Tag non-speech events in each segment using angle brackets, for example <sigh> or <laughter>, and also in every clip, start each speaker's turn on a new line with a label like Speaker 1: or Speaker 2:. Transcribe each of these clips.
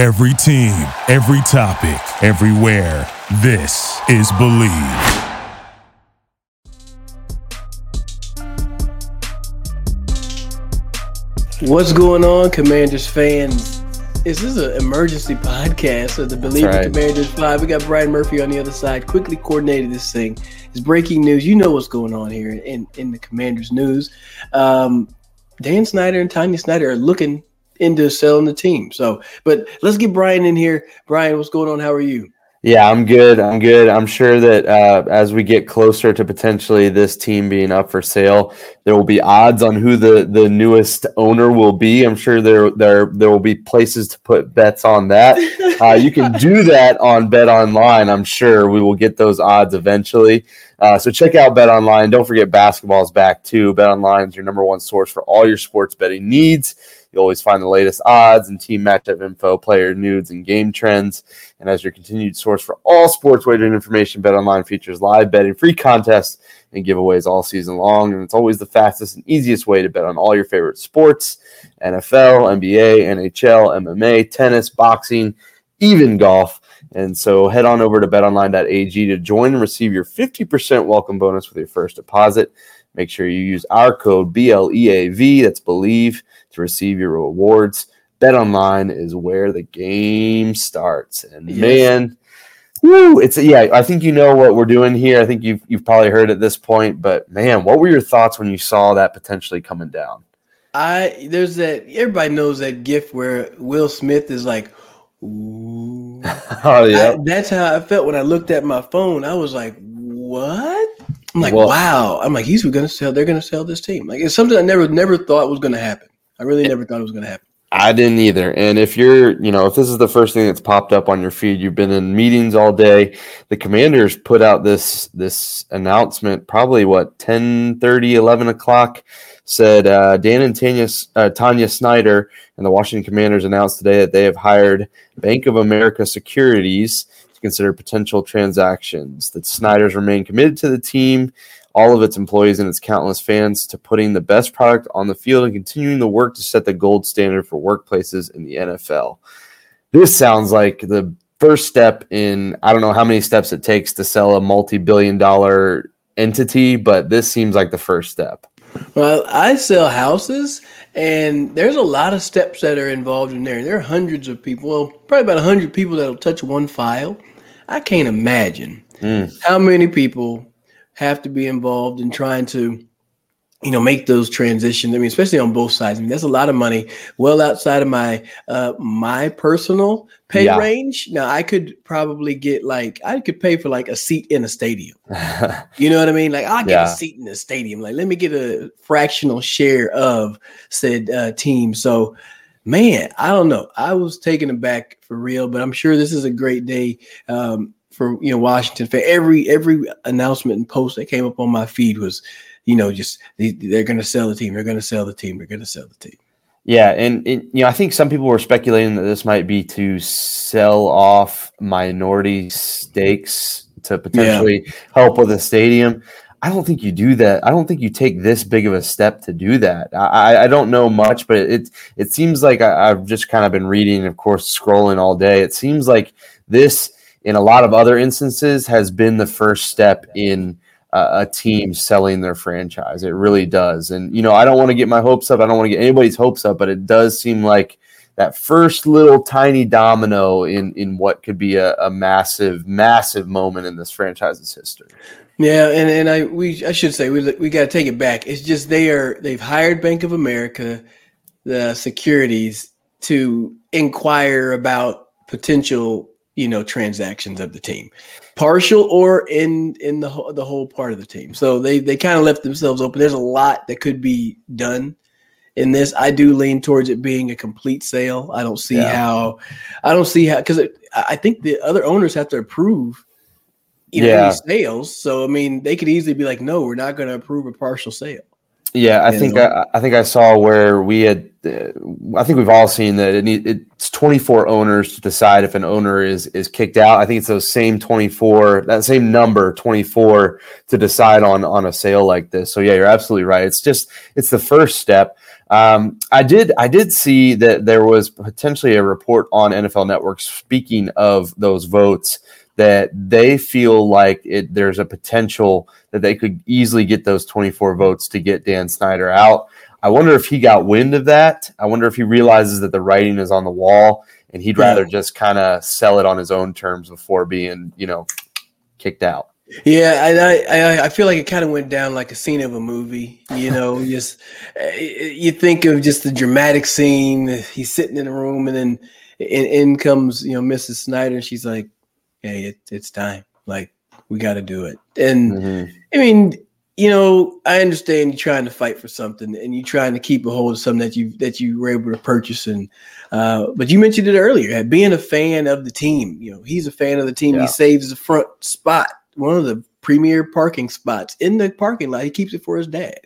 Speaker 1: Every team, every topic, everywhere. This is Bleav.
Speaker 2: What's going on, Commanders fans? Is this an emergency podcast of the Bleav
Speaker 3: right.
Speaker 2: Commanders 5. We got Brian Murphy on the other side. Quickly coordinated this thing. It's breaking news. You know what's going on here in, in the Commanders news. Um, Dan Snyder and Tanya Snyder are looking into selling the team. So, but let's get Brian in here. Brian, what's going on? How are you?
Speaker 3: Yeah, I'm good. I'm good. I'm sure that uh, as we get closer to potentially this team being up for sale, there will be odds on who the, the newest owner will be. I'm sure there there there will be places to put bets on that. <laughs> Uh, you can do that on Bet Online. I'm sure we will get those odds eventually. Uh, so check out Bet Online. Don't forget basketball's back too. Bet Online is your number one source for all your sports betting needs. You always find the latest odds and team matchup info, player nudes, and game trends. And as your continued source for all sports wagering information, BetOnline features live betting, free contests, and giveaways all season long. And it's always the fastest and easiest way to bet on all your favorite sports NFL, NBA, NHL, MMA, tennis, boxing, even golf. And so head on over to betonline.ag to join and receive your 50% welcome bonus with your first deposit. Make sure you use our code BLEAV, that's believe, to receive your rewards. Bet online is where the game starts. And
Speaker 2: Yes.
Speaker 3: man, woo, it's yeah, I think you know what we're doing here. I think you've you've probably heard at this point, but man, what were your thoughts when you saw that potentially coming down?
Speaker 2: I there's that everybody knows that gift where Will Smith is like, <laughs> oh, ooh.
Speaker 3: oh yeah.
Speaker 2: I- that's how I felt when I looked at my phone. I was like, "What?" I'm like,
Speaker 3: Well-
Speaker 2: "Wow!" I'm like, "He's going to sell. They're going to sell this team." Like it's something I never, never thought was going to happen. I really never thought it was going to happen.
Speaker 3: I didn't either. And if you're, you know, if this is the first thing that's popped up on your feed, you've been in meetings all day. The commanders put out this this announcement probably what 10 30, 11 o'clock. Said uh, Dan and Tanya, uh, Tanya Snyder and the Washington Commanders announced today that they have hired Bank of America Securities to consider potential transactions. That Snyder's remain committed to the team, all of its employees and its countless fans to putting the best product on the field and continuing the work to set the gold standard for workplaces in the NFL. This sounds like the first step in I don't know how many steps it takes to sell a multi-billion dollar entity, but this seems like the first step.
Speaker 2: Well, I sell houses, and there's a lot of steps that are involved in there. There are hundreds of people, well, probably about hundred people that'll touch one file. I can't imagine
Speaker 3: Mm.
Speaker 2: how many people have to be involved in trying to you know make those transitions. I mean especially on both sides. I mean that's a lot of money well outside of my uh my personal pay
Speaker 3: Yeah.
Speaker 2: range. Now i could probably get like i could pay for like a seat in a stadium. <laughs> You know what i mean? Like i'll get
Speaker 3: Yeah.
Speaker 2: a seat in a stadium. Like let me get a fractional share of said uh team. So man i don't know. I was taken aback for real but i'm sure this is a great day. Um for you know Washington for every every announcement and post that came up on my feed was, you know, just they, they're going to sell the team. They're going to sell the team. They're going to sell the team.
Speaker 3: Yeah, and it, you know, I think some people were speculating that this might be to sell off minority stakes to potentially help with a stadium. I don't think you do that. I don't think you take this big of a step to do that. I, I- I don't know much, but it it seems like I, I've just kind of been reading, of course, scrolling all day. It seems like this, in a lot of other instances, has been the first step in uh, a team selling their franchise. It really does. And, you know, I don't want to get my hopes up. I don't want to get anybody's hopes up, but it does seem like that first little tiny domino in, in what could be a, a massive, massive moment in this franchise's history.
Speaker 2: Yeah, and, and I we I should say we we got to take it back. It's just they are they've hired Bank of America, the securities to inquire about potential you know transactions of the team, partial or in in the whole, the whole part of the team. So they they kind of left themselves open. There's a lot that could be done in this. I do lean towards it being a complete sale. I don't see
Speaker 3: Yeah.
Speaker 2: how I don't see how because I think the other owners have to approve you know,
Speaker 3: Yeah.
Speaker 2: sales. So I mean, they could easily be like, "No, we're not going to approve a partial sale."
Speaker 3: Yeah, I
Speaker 2: You
Speaker 3: think? I, I think I saw where we had I think we've all seen that it need, it's 24 owners to decide if an owner is is kicked out. I think it's those same 24, that same number 24 to decide on on a sale like this. So yeah, you're absolutely right. It's just it's the first step. Um, I did I did see that there was potentially a report on NFL Network speaking of those votes that they feel like it, there's a potential that they could easily get those 24 votes to get Dan Snyder out. I wonder if he got wind of that. I wonder if he realizes that the writing is on the wall and he'd rather just kind of sell it on his own terms before being, you know, kicked out.
Speaker 2: Yeah, I, I I feel like it kind of went down like a scene of a movie. You know, <laughs> just eh, eh, you think of just the dramatic scene. He's sitting in a room, and then in, in comes you know Mrs. Snyder, and she's like, "Hey, it, it's time. Like we got to do it." And mm-hmm. I mean, you know, I understand you're trying to fight for something and you're trying to keep a hold of something that you that you were able to purchase. And uh, but you mentioned it earlier, being a fan of the team. You know, he's a fan of the team. Yeah. He saves the front spot, one of the premier parking spots in the parking lot. He keeps it for his dad.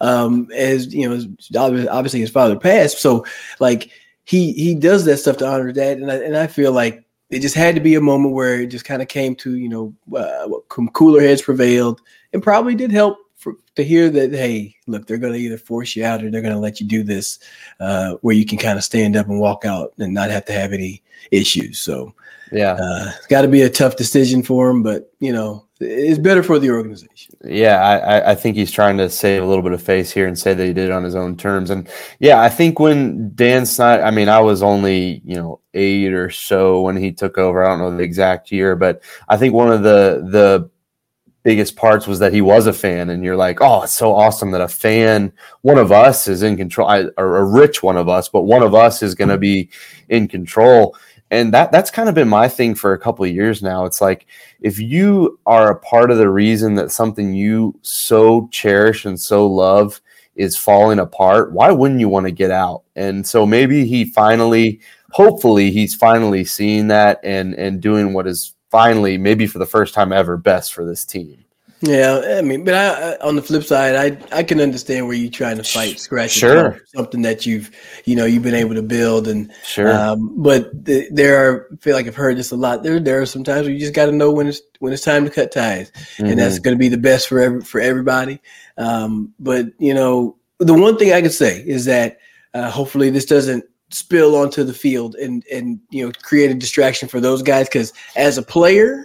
Speaker 2: Um, as you know, obviously his father passed, so like he he does that stuff to honor his dad, and I, and I feel like it just had to be a moment where it just kind of came to you know uh, cooler heads prevailed and probably did help for, to hear that hey look they're going to either force you out or they're going to let you do this uh, where you can kind of stand up and walk out and not have to have any issues. So
Speaker 3: yeah.
Speaker 2: uh, it's got to be a tough decision for him but you know it's better for the organization.
Speaker 3: Yeah I, I think he's trying to save a little bit of face here and say that he did it on his own terms. And yeah i think when dan snyder i mean i was only you know eight or so when he took over. I don't know the exact year but i think one of the the biggest parts was that he was a fan and you're like oh it's so awesome that a fan one of us is in control or a rich one of us but one of us is going to be in control. And that that's kind of been my thing for a couple of years now. It's like if you are a part of the reason that something you so cherish and so love is falling apart why wouldn't you want to get out? And so maybe he finally hopefully he's finally seeing that and and doing what is finally, maybe for the first time ever, best for this team.
Speaker 2: Yeah, I mean, but I, on the flip side, I I can understand where you're trying to fight scratch
Speaker 3: sure.
Speaker 2: something that you've you know you've been able to build and
Speaker 3: sure.
Speaker 2: Um, but the, there are I feel like I've heard this a lot. There there are some times where you just got to know when it's when it's time to cut ties, mm-hmm. and that's going to be the best for every, for everybody. Um, but you know, the one thing I can say is that uh, hopefully this doesn't spill onto the field and and you know create a distraction for those guys. Because as a player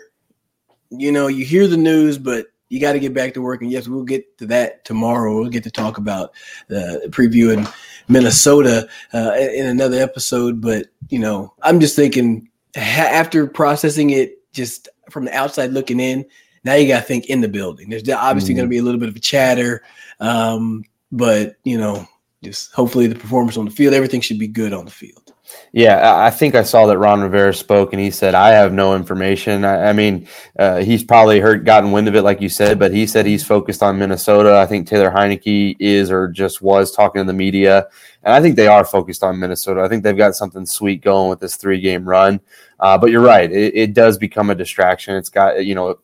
Speaker 2: you know you hear the news but you got to get back to work. And yes we'll get to that tomorrow. We'll get to talk about the preview in minnesota uh, in another episode. But you know i'm just thinking after processing it just from the outside looking in now you got to think in the building. There's obviously mm-hmm. going to be a little bit of a chatter um, but you know just hopefully the performance on the field, everything should be good on the field.
Speaker 3: Yeah, I think I saw that Ron Rivera spoke, and he said, "I have no information." I, I mean, uh, he's probably heard, gotten wind of it, like you said, but he said he's focused on Minnesota. I think Taylor Heinicke is, or just was, talking to the media, and I think they are focused on Minnesota. I think they've got something sweet going with this three-game run. Uh, but you're right; it, it, does become a distraction. It's got, you know,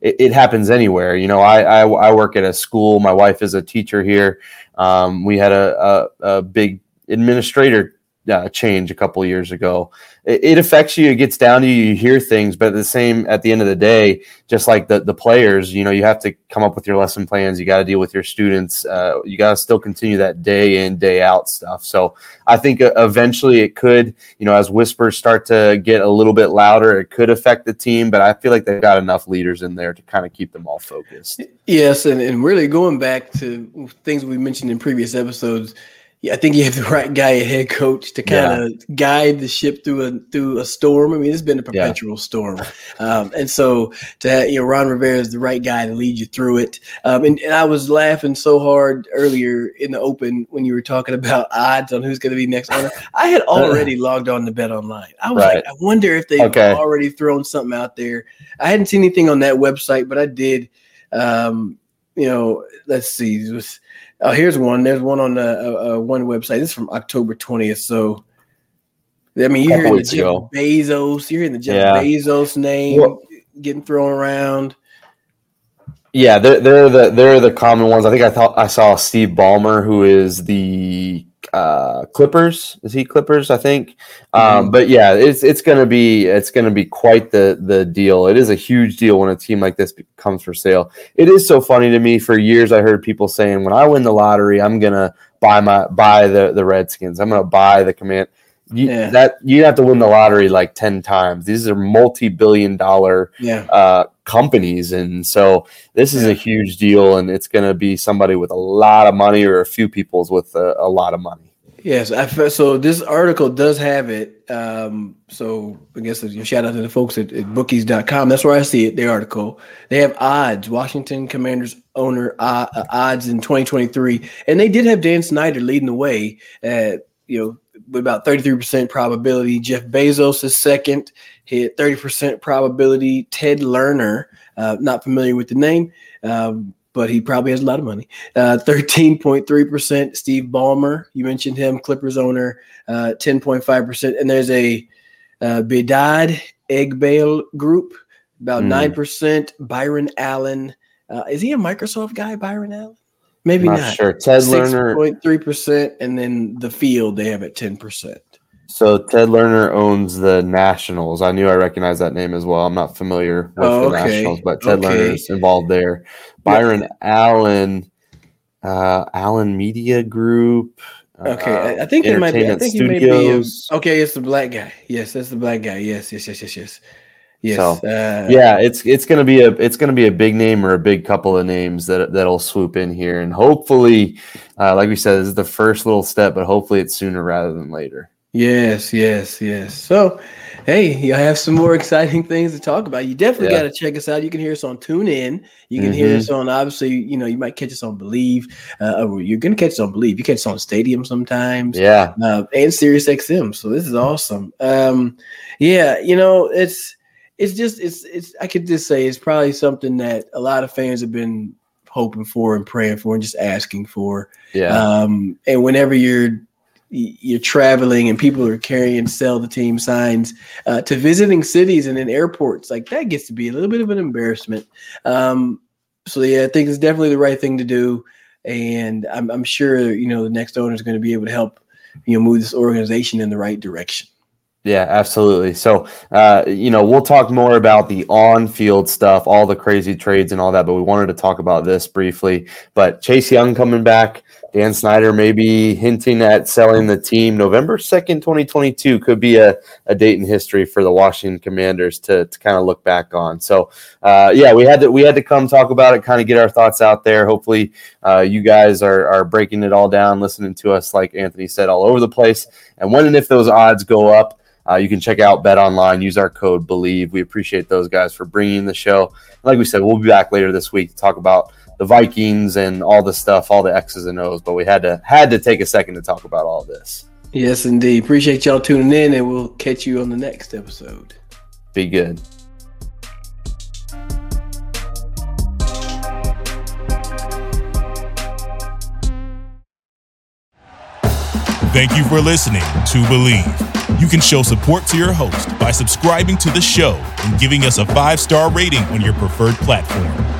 Speaker 3: it, it happens anywhere. You know, I, I I work at a school. My wife is a teacher here. Um, we had a, a, a big administrator uh, change a couple years ago. It, it, affects you. It gets down to you. You hear things, but the same at the end of the day, just like the the players, you know, you have to come up with your lesson plans. You got to deal with your students. Uh, you got to still continue that day in day out stuff. So I think uh, eventually it could, you know, as whispers start to get a little bit louder, it could affect the team. But I feel like they've got enough leaders in there to kind of keep them all focused.
Speaker 2: Yes, and and really going back to things we mentioned in previous episodes yeah, I think you have the right guy, a head coach, to kind of yeah. guide the ship through a through a storm. I mean, it's been a perpetual yeah. storm, um, and so to have, you know Ron Rivera is the right guy to lead you through it. Um, and, and I was laughing so hard earlier in the open when you were talking about odds on who's going to be next owner. I had <laughs> already logged on to Bet Online. I was right. like, I wonder if they've okay. already thrown something out there. I hadn't seen anything on that website, but I did. Um, you know, let's see. Was Oh, here's one. There's one on the uh, uh, one website. This is from October 20th. So, I mean, you're hearing the Jeff ago. Bezos. You're hearing the Jeff yeah. Bezos name well, getting thrown around.
Speaker 3: Yeah, they're, they're the they're the common ones. I think I thought I saw Steve Ballmer, who is the uh, Clippers. Is he Clippers? I think. Um, mm-hmm. But yeah, it's it's gonna be it's gonna be quite the the deal. It is a huge deal when a team like this comes for sale. It is so funny to me. For years, I heard people saying, "When I win the lottery, I'm gonna buy my buy the the Redskins. I'm gonna buy the command." You, yeah. that you have to win the lottery like 10 times these are multi-billion dollar
Speaker 2: yeah.
Speaker 3: uh, companies and so this is yeah. a huge deal and it's going to be somebody with a lot of money or a few people's with a, a lot of money
Speaker 2: yes I, so this article does have it um, so i guess a shout out to the folks at, at, bookies.com that's where i see it the article they have odds washington commanders owner uh, odds in 2023 and they did have dan snyder leading the way at you know with about 33% probability. Jeff Bezos is second, hit 30% probability. Ted Lerner, uh, not familiar with the name, um, but he probably has a lot of money. Uh, 13.3%. Steve Ballmer, you mentioned him, Clippers owner, uh, 10.5%. And there's a uh, Behdad Eghbal group, about mm. 9%. Byron Allen. Uh, is he a Microsoft guy, Byron Allen? Maybe not, not.
Speaker 3: sure. Ted Lerner
Speaker 2: point three percent, and then the field they have at ten percent.
Speaker 3: So Ted Lerner owns the Nationals. I knew I recognized that name as well. I'm not familiar with oh, the okay. Nationals, but Ted okay. Lerner is involved there. Byron yeah. Allen, uh, Allen Media Group.
Speaker 2: Okay, uh, I think it might be. I think Studios. he may be. A, okay, it's the black guy. Yes, that's the black guy. Yes, yes, yes, yes, yes.
Speaker 3: Yes. So, uh, yeah, it's it's gonna be a it's gonna be a big name or a big couple of names that that'll swoop in here, and hopefully, uh, like we said, this is the first little step, but hopefully it's sooner rather than later.
Speaker 2: Yes, yes, yes. So, hey, you have some more exciting things to talk about. You definitely yeah. got to check us out. You can hear us on TuneIn. You can mm-hmm. hear us on obviously, you know, you might catch us on Bleav. Uh, you're gonna catch us on Bleav. You catch us on Stadium sometimes.
Speaker 3: Yeah,
Speaker 2: uh, and Sirius XM. So this is awesome. Um, yeah, you know, it's it's just it's it's I could just say it's probably something that a lot of fans have been hoping for and praying for and just asking for.
Speaker 3: Yeah.
Speaker 2: Um, and whenever you're you're traveling and people are carrying sell the team signs uh, to visiting cities and in airports, like that gets to be a little bit of an embarrassment. Um, so yeah, I think it's definitely the right thing to do, and I'm, I'm sure you know the next owner is going to be able to help you know move this organization in the right direction.
Speaker 3: Yeah, absolutely. So, uh, you know, we'll talk more about the on field stuff, all the crazy trades and all that, but we wanted to talk about this briefly. But Chase Young coming back, Dan Snyder maybe hinting at selling the team November 2nd, 2022 could be a, a date in history for the Washington Commanders to, to kind of look back on. So, uh, yeah, we had to, we had to come talk about it, kind of get our thoughts out there. Hopefully, uh, you guys are, are breaking it all down, listening to us, like Anthony said, all over the place. And when and if those odds go up, uh, you can check out Bet Online. Use our code BLEAV. We appreciate those guys for bringing the show. Like we said, we'll be back later this week to talk about the Vikings and all the stuff, all the X's and O's. But we had to had to take a second to talk about all this.
Speaker 2: Yes, indeed. Appreciate y'all tuning in, and we'll catch you on the next episode.
Speaker 3: Be good.
Speaker 1: Thank you for listening to Bleav. You can show support to your host by subscribing to the show and giving us a five star rating on your preferred platform.